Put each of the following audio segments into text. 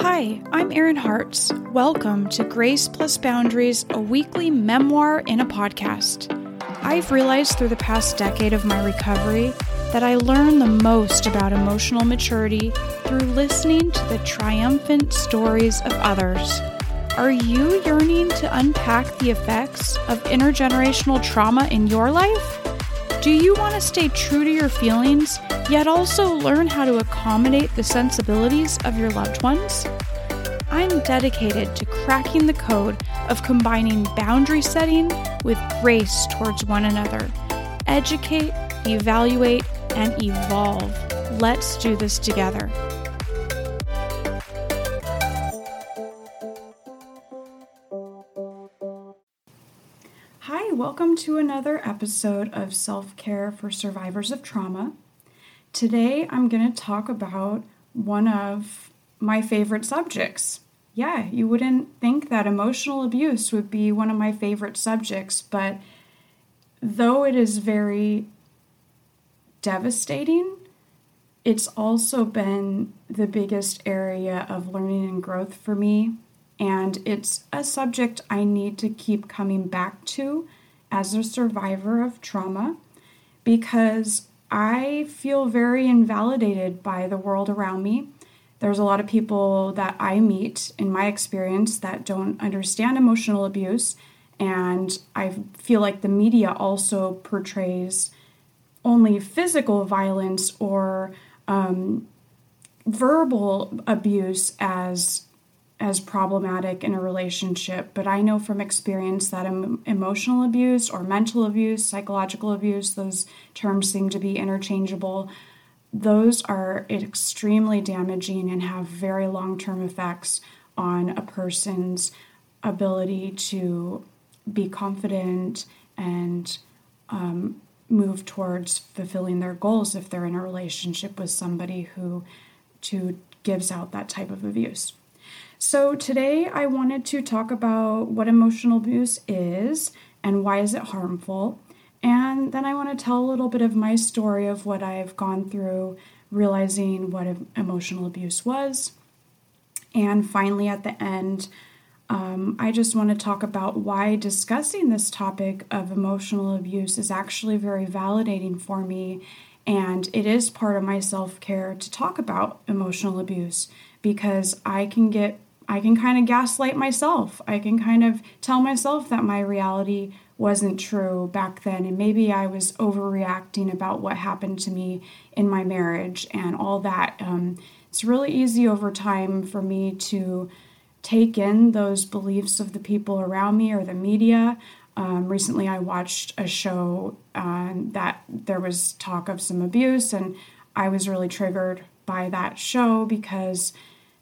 Hi, I'm Erin Hartz. Welcome to Grace Plus Boundaries, a weekly memoir in a podcast. I've realized through the past decade of my recovery that I learn the most about emotional maturity through listening to the triumphant stories of others. Are you yearning to unpack the effects of intergenerational trauma in your life? Do you want to stay true to your feelings, yet also learn how to accommodate the sensibilities of your loved ones? I'm dedicated to cracking the code of combining boundary setting with grace towards one another. Educate, evaluate, and evolve. Let's do this together. Hi, welcome to another episode of Self Care for Survivors of Trauma. Today I'm going to talk about one of my favorite subjects. Yeah, you wouldn't think that emotional abuse would be one of my favorite subjects, but though it is very devastating, it's also been the biggest area of learning and growth for me. And it's a subject I need to keep coming back to as a survivor of trauma because I feel very invalidated by the world around me. There's a lot of people that I meet in my experience that don't understand emotional abuse, and I feel like the media also portrays only physical violence or um, verbal abuse as as problematic in a relationship but i know from experience that em- emotional abuse or mental abuse psychological abuse those terms seem to be interchangeable those are extremely damaging and have very long-term effects on a person's ability to be confident and um, move towards fulfilling their goals if they're in a relationship with somebody who gives out that type of abuse. So today I wanted to talk about what emotional abuse is and why is it harmful. And then I want to tell a little bit of my story of what I've gone through realizing what emotional abuse was. And finally at the end um, I just want to talk about why discussing this topic of emotional abuse is actually very validating for me. And it is part of my self care to talk about emotional abuse because I can get, I can kind of gaslight myself. I can kind of tell myself that my reality wasn't true back then. And maybe I was overreacting about what happened to me in my marriage and all that. Um, it's really easy over time for me to take in those beliefs of the people around me or the media. Um, recently, I watched a show uh, that there was talk of some abuse, and I was really triggered by that show because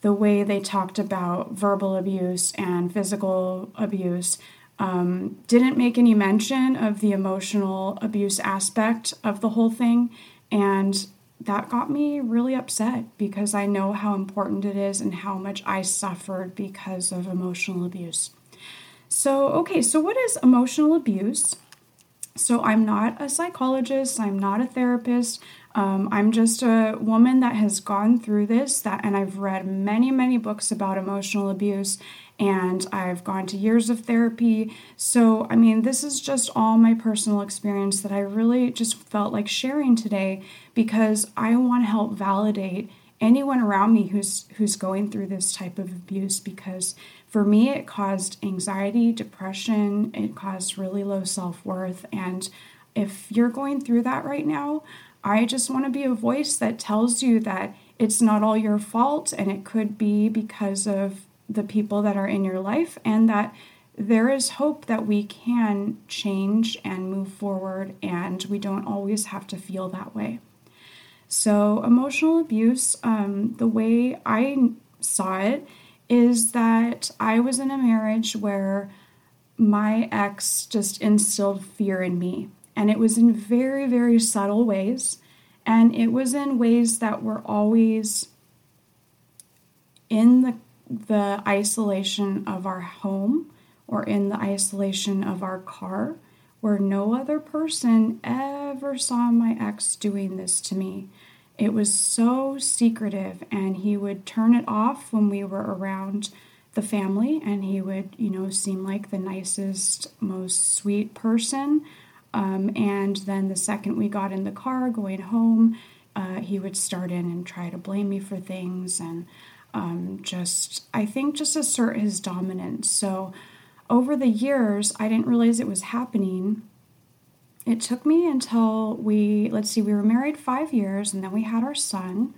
the way they talked about verbal abuse and physical abuse um, didn't make any mention of the emotional abuse aspect of the whole thing. And that got me really upset because I know how important it is and how much I suffered because of emotional abuse. So, okay, so what is emotional abuse? So, I'm not a psychologist, I'm not a therapist. Um, I'm just a woman that has gone through this that and I've read many many books about emotional abuse and I've gone to years of therapy. So, I mean, this is just all my personal experience that I really just felt like sharing today because I want to help validate anyone around me who's who's going through this type of abuse because for me it caused anxiety, depression, it caused really low self-worth and if you're going through that right now, I just want to be a voice that tells you that it's not all your fault and it could be because of the people that are in your life and that there is hope that we can change and move forward and we don't always have to feel that way. So, emotional abuse, um, the way I saw it is that I was in a marriage where my ex just instilled fear in me. And it was in very, very subtle ways. And it was in ways that were always in the the isolation of our home or in the isolation of our car, where no other person ever saw my ex doing this to me. It was so secretive, and he would turn it off when we were around the family, and he would, you know, seem like the nicest, most sweet person. Um, and then the second we got in the car going home, uh, he would start in and try to blame me for things and um, just, I think, just assert his dominance. So over the years, I didn't realize it was happening. It took me until we, let's see, we were married five years and then we had our son.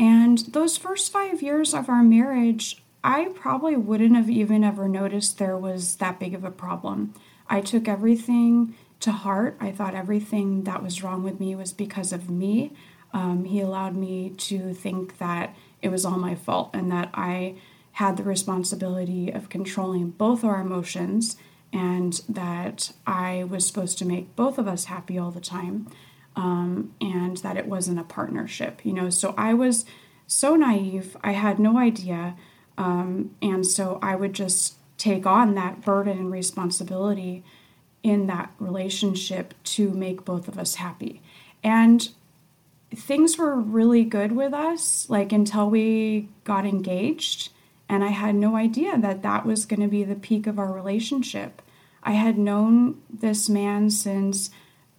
And those first five years of our marriage, I probably wouldn't have even ever noticed there was that big of a problem. I took everything to heart. I thought everything that was wrong with me was because of me. Um, he allowed me to think that it was all my fault and that I had the responsibility of controlling both our emotions and that I was supposed to make both of us happy all the time um, and that it wasn't a partnership, you know. So I was so naive, I had no idea. Um, and so I would just take on that burden and responsibility in that relationship to make both of us happy. And things were really good with us, like until we got engaged. And I had no idea that that was going to be the peak of our relationship. I had known this man since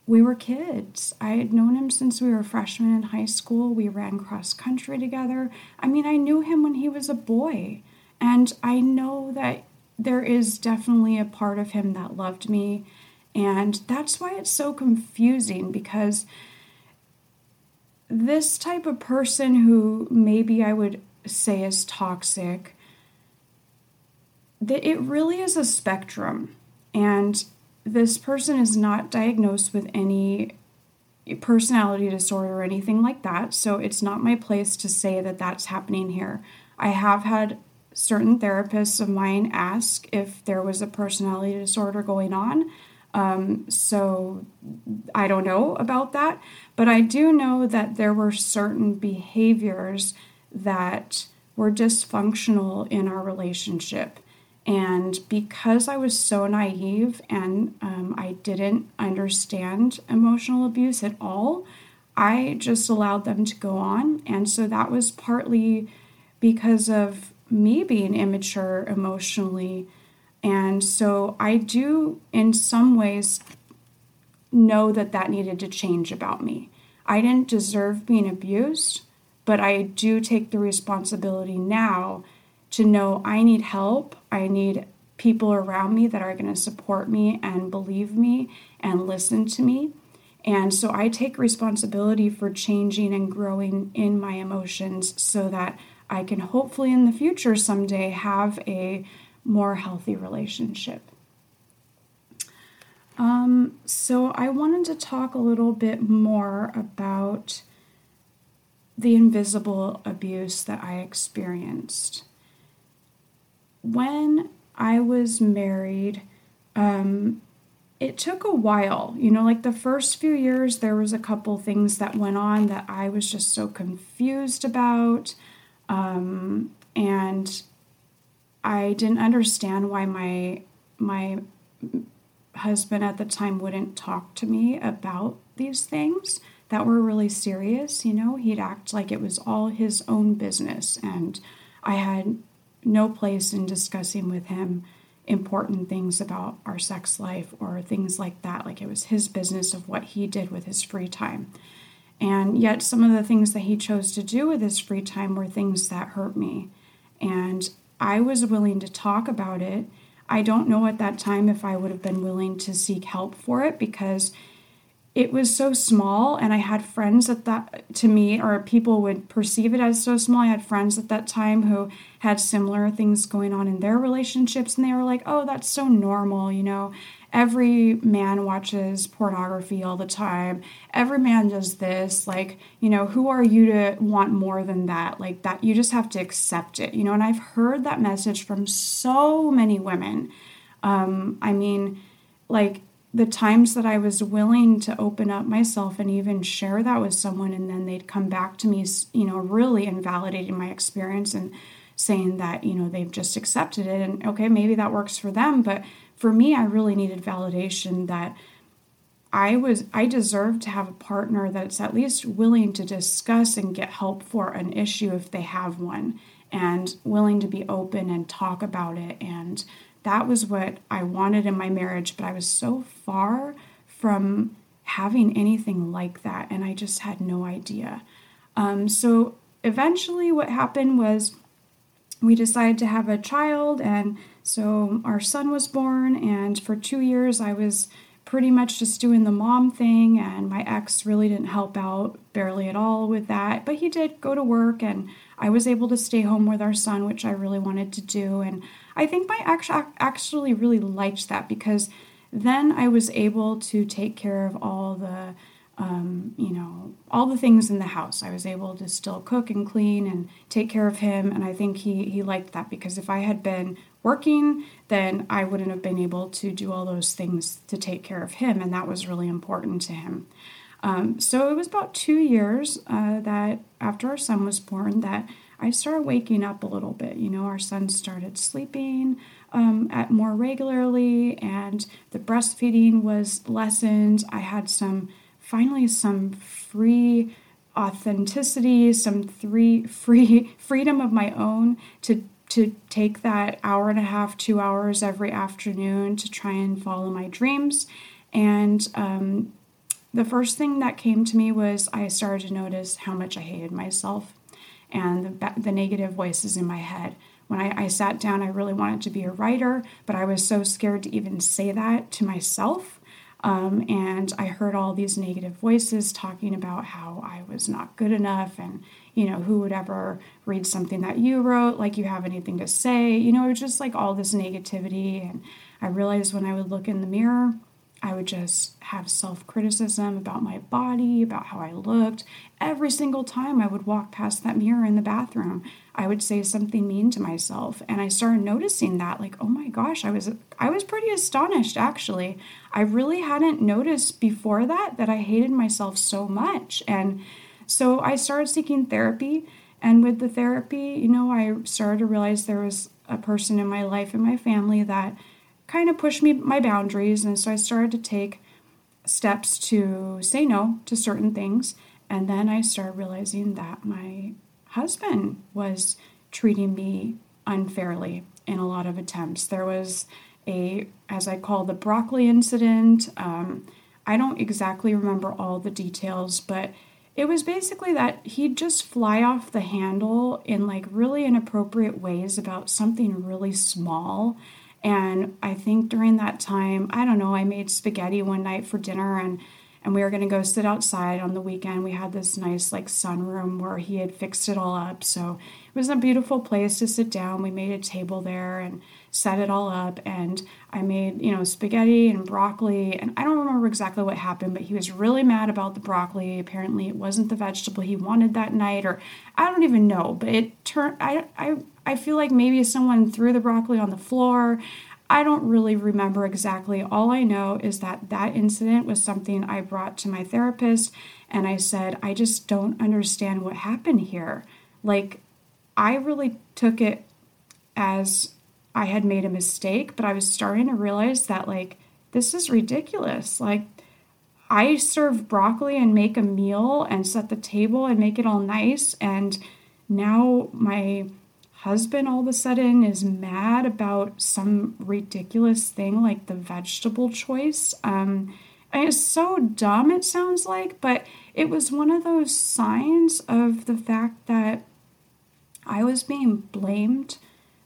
we were kids. I had known him since we were freshmen in high school. We ran cross country together. I mean, I knew him when he was a boy. And I know that there is definitely a part of him that loved me. And that's why it's so confusing because this type of person who maybe I would say is toxic, that it really is a spectrum. And this person is not diagnosed with any personality disorder or anything like that. So it's not my place to say that that's happening here. I have had certain therapists of mine ask if there was a personality disorder going on. Um, so I don't know about that, but I do know that there were certain behaviors that were dysfunctional in our relationship. And because I was so naive and um, I didn't understand emotional abuse at all, I just allowed them to go on. And so that was partly because of me being immature emotionally and so I do, in some ways, know that that needed to change about me. I didn't deserve being abused, but I do take the responsibility now to know I need help. I need people around me that are going to support me and believe me and listen to me. And so I take responsibility for changing and growing in my emotions so that I can hopefully in the future someday have a more healthy relationship. Um, so, I wanted to talk a little bit more about the invisible abuse that I experienced. When I was married, um, it took a while. You know, like the first few years, there was a couple things that went on that I was just so confused about. Um, and I didn't understand why my my husband at the time wouldn't talk to me about these things that were really serious. You know, he'd act like it was all his own business, and I had no place in discussing with him important things about our sex life or things like that. Like it was his business of what he did with his free time. And yet, some of the things that he chose to do with his free time were things that hurt me. And I was willing to talk about it. I don't know at that time if I would have been willing to seek help for it because it was so small and I had friends at that to me or people would perceive it as so small. I had friends at that time who had similar things going on in their relationships and they were like, "Oh, that's so normal, you know every man watches pornography all the time. Every man does this. Like, you know, who are you to want more than that? Like, that you just have to accept it, you know. And I've heard that message from so many women. Um, I mean, like, the times that I was willing to open up myself and even share that with someone, and then they'd come back to me, you know, really invalidating my experience and saying that, you know, they've just accepted it. And okay, maybe that works for them, but for me, I really needed validation that I was I deserve to have a partner that's at least willing to discuss and get help for an issue if they have one and willing to be open and talk about it and that was what I wanted in my marriage but I was so far from having anything like that and I just had no idea. Um, so eventually what happened was we decided to have a child and so our son was born and for 2 years I was pretty much just doing the mom thing, and my ex really didn't help out barely at all with that. But he did go to work, and I was able to stay home with our son, which I really wanted to do. And I think my ex actually really liked that because then I was able to take care of all the um, you know, all the things in the house. I was able to still cook and clean and take care of him, and I think he he liked that because if I had been working, then I wouldn't have been able to do all those things to take care of him, and that was really important to him. Um, so it was about two years uh, that after our son was born that I started waking up a little bit. You know, our son started sleeping um, at more regularly, and the breastfeeding was lessened. I had some finally some free authenticity, some three free freedom of my own to to take that hour and a half, two hours every afternoon to try and follow my dreams. And um, the first thing that came to me was I started to notice how much I hated myself and the, the negative voices in my head. When I, I sat down, I really wanted to be a writer, but I was so scared to even say that to myself um, and I heard all these negative voices talking about how I was not good enough and, you know, who would ever read something that you wrote, like you have anything to say. You know, it was just like all this negativity. And I realized when I would look in the mirror, I would just have self criticism about my body, about how I looked. Every single time I would walk past that mirror in the bathroom, I would say something mean to myself. And I started noticing that like, oh my gosh, I was I was pretty astonished actually. I really hadn't noticed before that that I hated myself so much. And so I started seeking therapy and with the therapy, you know, I started to realize there was a person in my life and my family that kind of pushed me my boundaries and so I started to take steps to say no to certain things and then I started realizing that my husband was treating me unfairly in a lot of attempts. There was a, as I call the broccoli incident. Um, I don't exactly remember all the details, but it was basically that he'd just fly off the handle in like really inappropriate ways about something really small. And I think during that time, I don't know, I made spaghetti one night for dinner and and we were going to go sit outside on the weekend. We had this nice like sunroom where he had fixed it all up. So it was a beautiful place to sit down. We made a table there and set it all up and I made, you know, spaghetti and broccoli and I don't remember exactly what happened, but he was really mad about the broccoli. Apparently it wasn't the vegetable he wanted that night or I don't even know, but it turned I I I feel like maybe someone threw the broccoli on the floor. I don't really remember exactly. All I know is that that incident was something I brought to my therapist and I said, I just don't understand what happened here. Like, I really took it as I had made a mistake, but I was starting to realize that, like, this is ridiculous. Like, I serve broccoli and make a meal and set the table and make it all nice, and now my husband all of a sudden is mad about some ridiculous thing like the vegetable choice. Um, and it's so dumb, it sounds like, but it was one of those signs of the fact that I was being blamed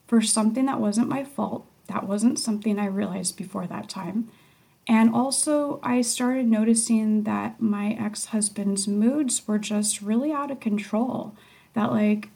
for something that wasn't my fault. That wasn't something I realized before that time. And also, I started noticing that my ex husband's moods were just really out of control. That, like,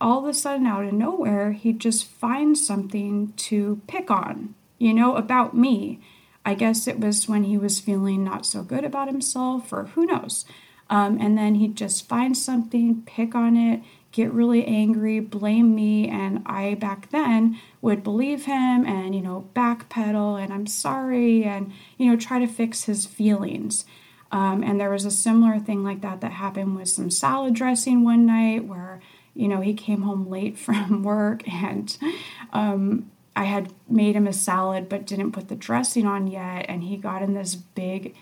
all of a sudden, out of nowhere, he'd just find something to pick on, you know, about me. I guess it was when he was feeling not so good about himself, or who knows. Um, and then he'd just find something, pick on it, get really angry, blame me. And I, back then, would believe him and, you know, backpedal and I'm sorry and, you know, try to fix his feelings. Um, and there was a similar thing like that that happened with some salad dressing one night where you know, he came home late from work and um, I had made him a salad but didn't put the dressing on yet. And he got in this big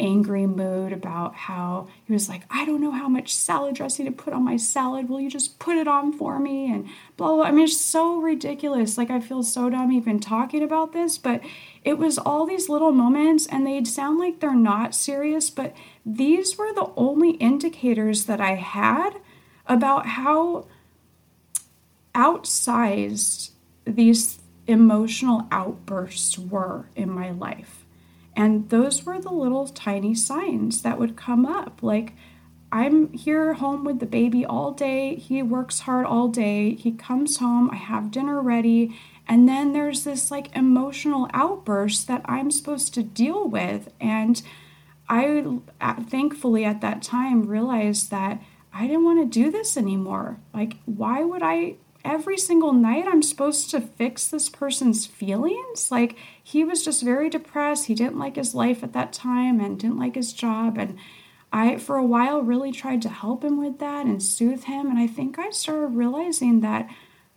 angry mood about how he was like, I don't know how much salad dressing to put on my salad. Will you just put it on for me? And blah, blah. I mean, it's so ridiculous. Like, I feel so dumb even talking about this, but it was all these little moments, and they'd sound like they're not serious, but these were the only indicators that I had about how outsized these emotional outbursts were in my life. And those were the little tiny signs that would come up. Like, I'm here home with the baby all day. He works hard all day. He comes home. I have dinner ready. And then there's this like emotional outburst that I'm supposed to deal with. And I uh, thankfully at that time realized that I didn't want to do this anymore. Like, why would I every single night I'm supposed to fix this person's feelings. Like he was just very depressed. He didn't like his life at that time and didn't like his job. And I, for a while, really tried to help him with that and soothe him. And I think I started realizing that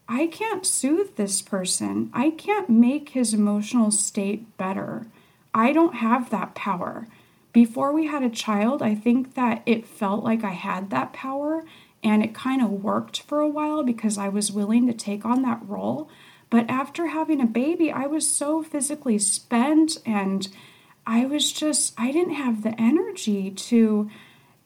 I can't soothe this person, I can't make his emotional state better. I don't have that power. Before we had a child, I think that it felt like I had that power and it kind of worked for a while because I was willing to take on that role. But after having a baby, I was so physically spent and I was just I didn't have the energy to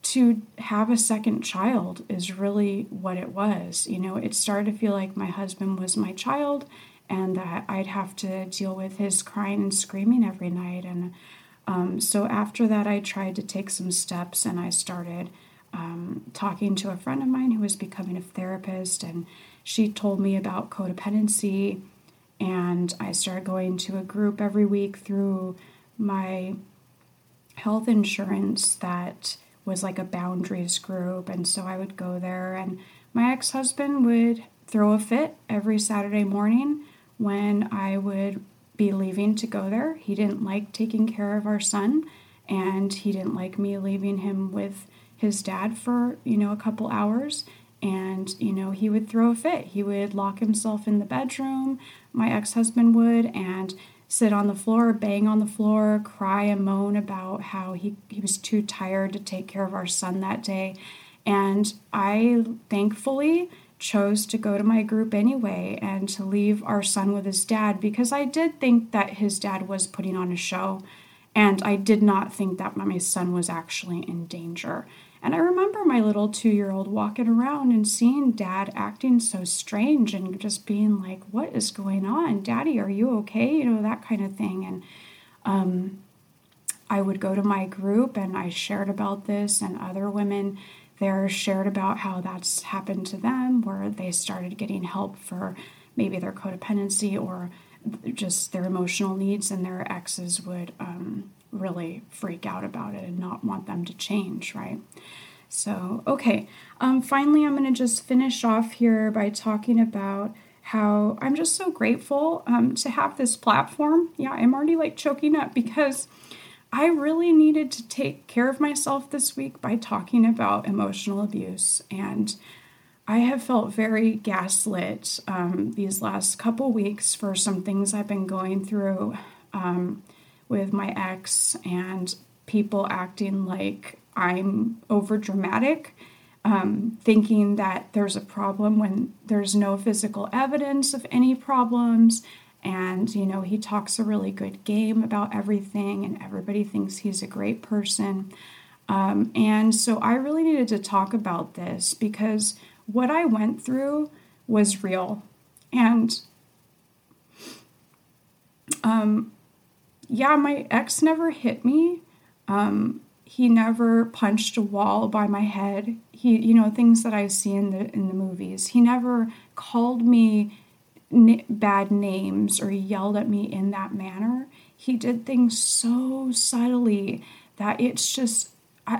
to have a second child is really what it was. You know, it started to feel like my husband was my child and that I'd have to deal with his crying and screaming every night. And um, so after that, I tried to take some steps and I started um, talking to a friend of mine who was becoming a therapist, and she told me about codependency. And I started going to a group every week through my health insurance that was like a boundaries group. And so I would go there, and my ex husband would throw a fit every Saturday morning when I would be leaving to go there. He didn't like taking care of our son, and he didn't like me leaving him with his dad for, you know, a couple hours and, you know, he would throw a fit. He would lock himself in the bedroom, my ex husband would, and sit on the floor, bang on the floor, cry and moan about how he, he was too tired to take care of our son that day. And I thankfully chose to go to my group anyway and to leave our son with his dad because I did think that his dad was putting on a show. And I did not think that my son was actually in danger. And I remember my little two year old walking around and seeing dad acting so strange and just being like, What is going on? Daddy, are you okay? You know, that kind of thing. And um, I would go to my group and I shared about this, and other women there shared about how that's happened to them, where they started getting help for maybe their codependency or just their emotional needs, and their exes would um, really freak out about it and not want them to change, right? So, okay. Um, finally, I'm going to just finish off here by talking about how I'm just so grateful um, to have this platform. Yeah, I'm already like choking up because I really needed to take care of myself this week by talking about emotional abuse. And I have felt very gaslit um, these last couple weeks for some things I've been going through. Um, with my ex and people acting like I'm over dramatic, um, thinking that there's a problem when there's no physical evidence of any problems. And, you know, he talks a really good game about everything, and everybody thinks he's a great person. Um, and so I really needed to talk about this because what I went through was real. And um, yeah, my ex never hit me. Um, he never punched a wall by my head. He, you know, things that I see in the in the movies. He never called me n- bad names or yelled at me in that manner. He did things so subtly that it's just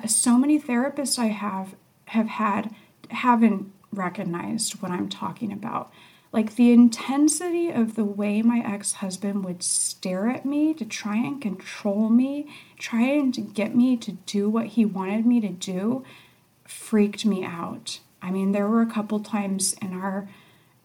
so many therapists I have have had haven't recognized what I'm talking about. Like the intensity of the way my ex husband would stare at me to try and control me, trying to get me to do what he wanted me to do, freaked me out. I mean, there were a couple times in our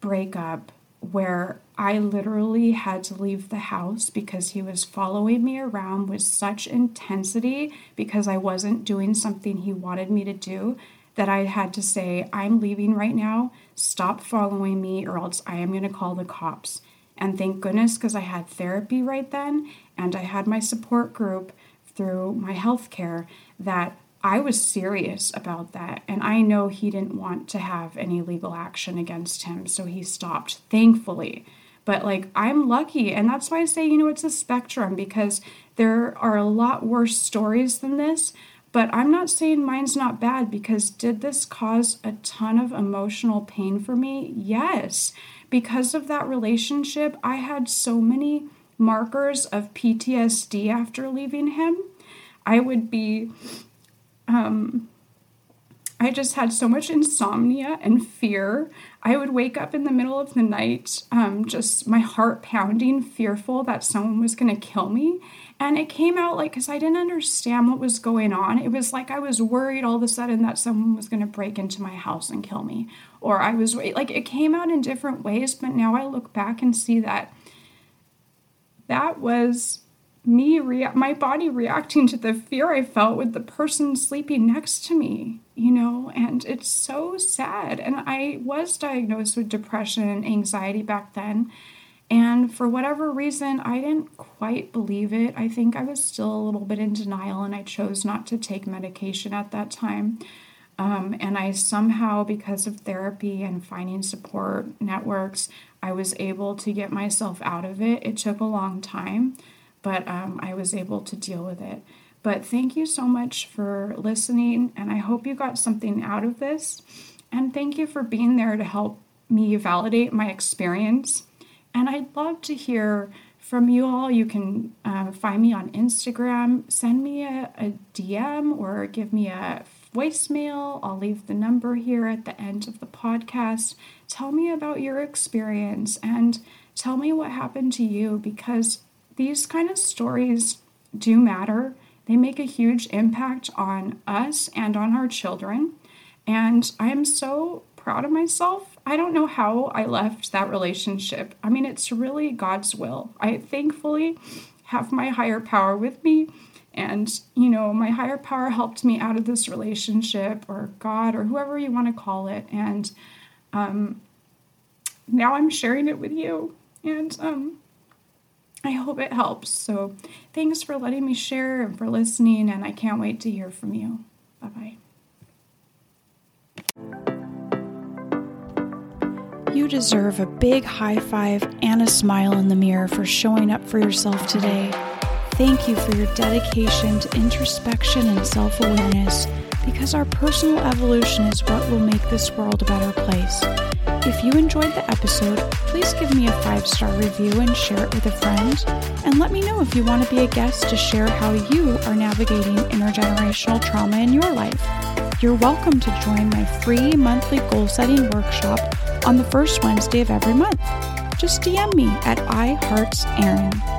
breakup where I literally had to leave the house because he was following me around with such intensity because I wasn't doing something he wanted me to do that I had to say, I'm leaving right now, stop following me, or else I am going to call the cops. And thank goodness because I had therapy right then and I had my support group through my health care that I was serious about that. And I know he didn't want to have any legal action against him, so he stopped, thankfully. But like, I'm lucky. And that's why I say, you know, it's a spectrum because there are a lot worse stories than this. But I'm not saying mine's not bad because did this cause a ton of emotional pain for me? Yes. Because of that relationship, I had so many markers of PTSD after leaving him. I would be, um, I just had so much insomnia and fear. I would wake up in the middle of the night, um, just my heart pounding, fearful that someone was going to kill me. And it came out like, because I didn't understand what was going on. It was like I was worried all of a sudden that someone was going to break into my house and kill me. Or I was like, it came out in different ways. But now I look back and see that that was me rea- my body reacting to the fear I felt with the person sleeping next to me, you know, and it's so sad. And I was diagnosed with depression and anxiety back then. And for whatever reason, I didn't quite believe it. I think I was still a little bit in denial and I chose not to take medication at that time. Um, and I somehow, because of therapy and finding support networks, I was able to get myself out of it. It took a long time, but um, I was able to deal with it. But thank you so much for listening, and I hope you got something out of this. And thank you for being there to help me validate my experience. And I'd love to hear from you all. You can uh, find me on Instagram, send me a, a DM, or give me a voicemail. I'll leave the number here at the end of the podcast. Tell me about your experience and tell me what happened to you because these kind of stories do matter. They make a huge impact on us and on our children. And I am so proud of myself. I don't know how I left that relationship. I mean, it's really God's will. I thankfully have my higher power with me and, you know, my higher power helped me out of this relationship, or God, or whoever you want to call it. And um, now I'm sharing it with you. And um, I hope it helps. So thanks for letting me share and for listening. And I can't wait to hear from you. Bye bye. You deserve a big high five and a smile in the mirror for showing up for yourself today. Thank you for your dedication to introspection and self awareness because our personal evolution is what will make this world a better place. If you enjoyed the episode, please give me a five star review and share it with a friend. And let me know if you want to be a guest to share how you are navigating intergenerational trauma in your life. You're welcome to join my free monthly goal setting workshop on the first Wednesday of every month. Just DM me at iHeartsErin.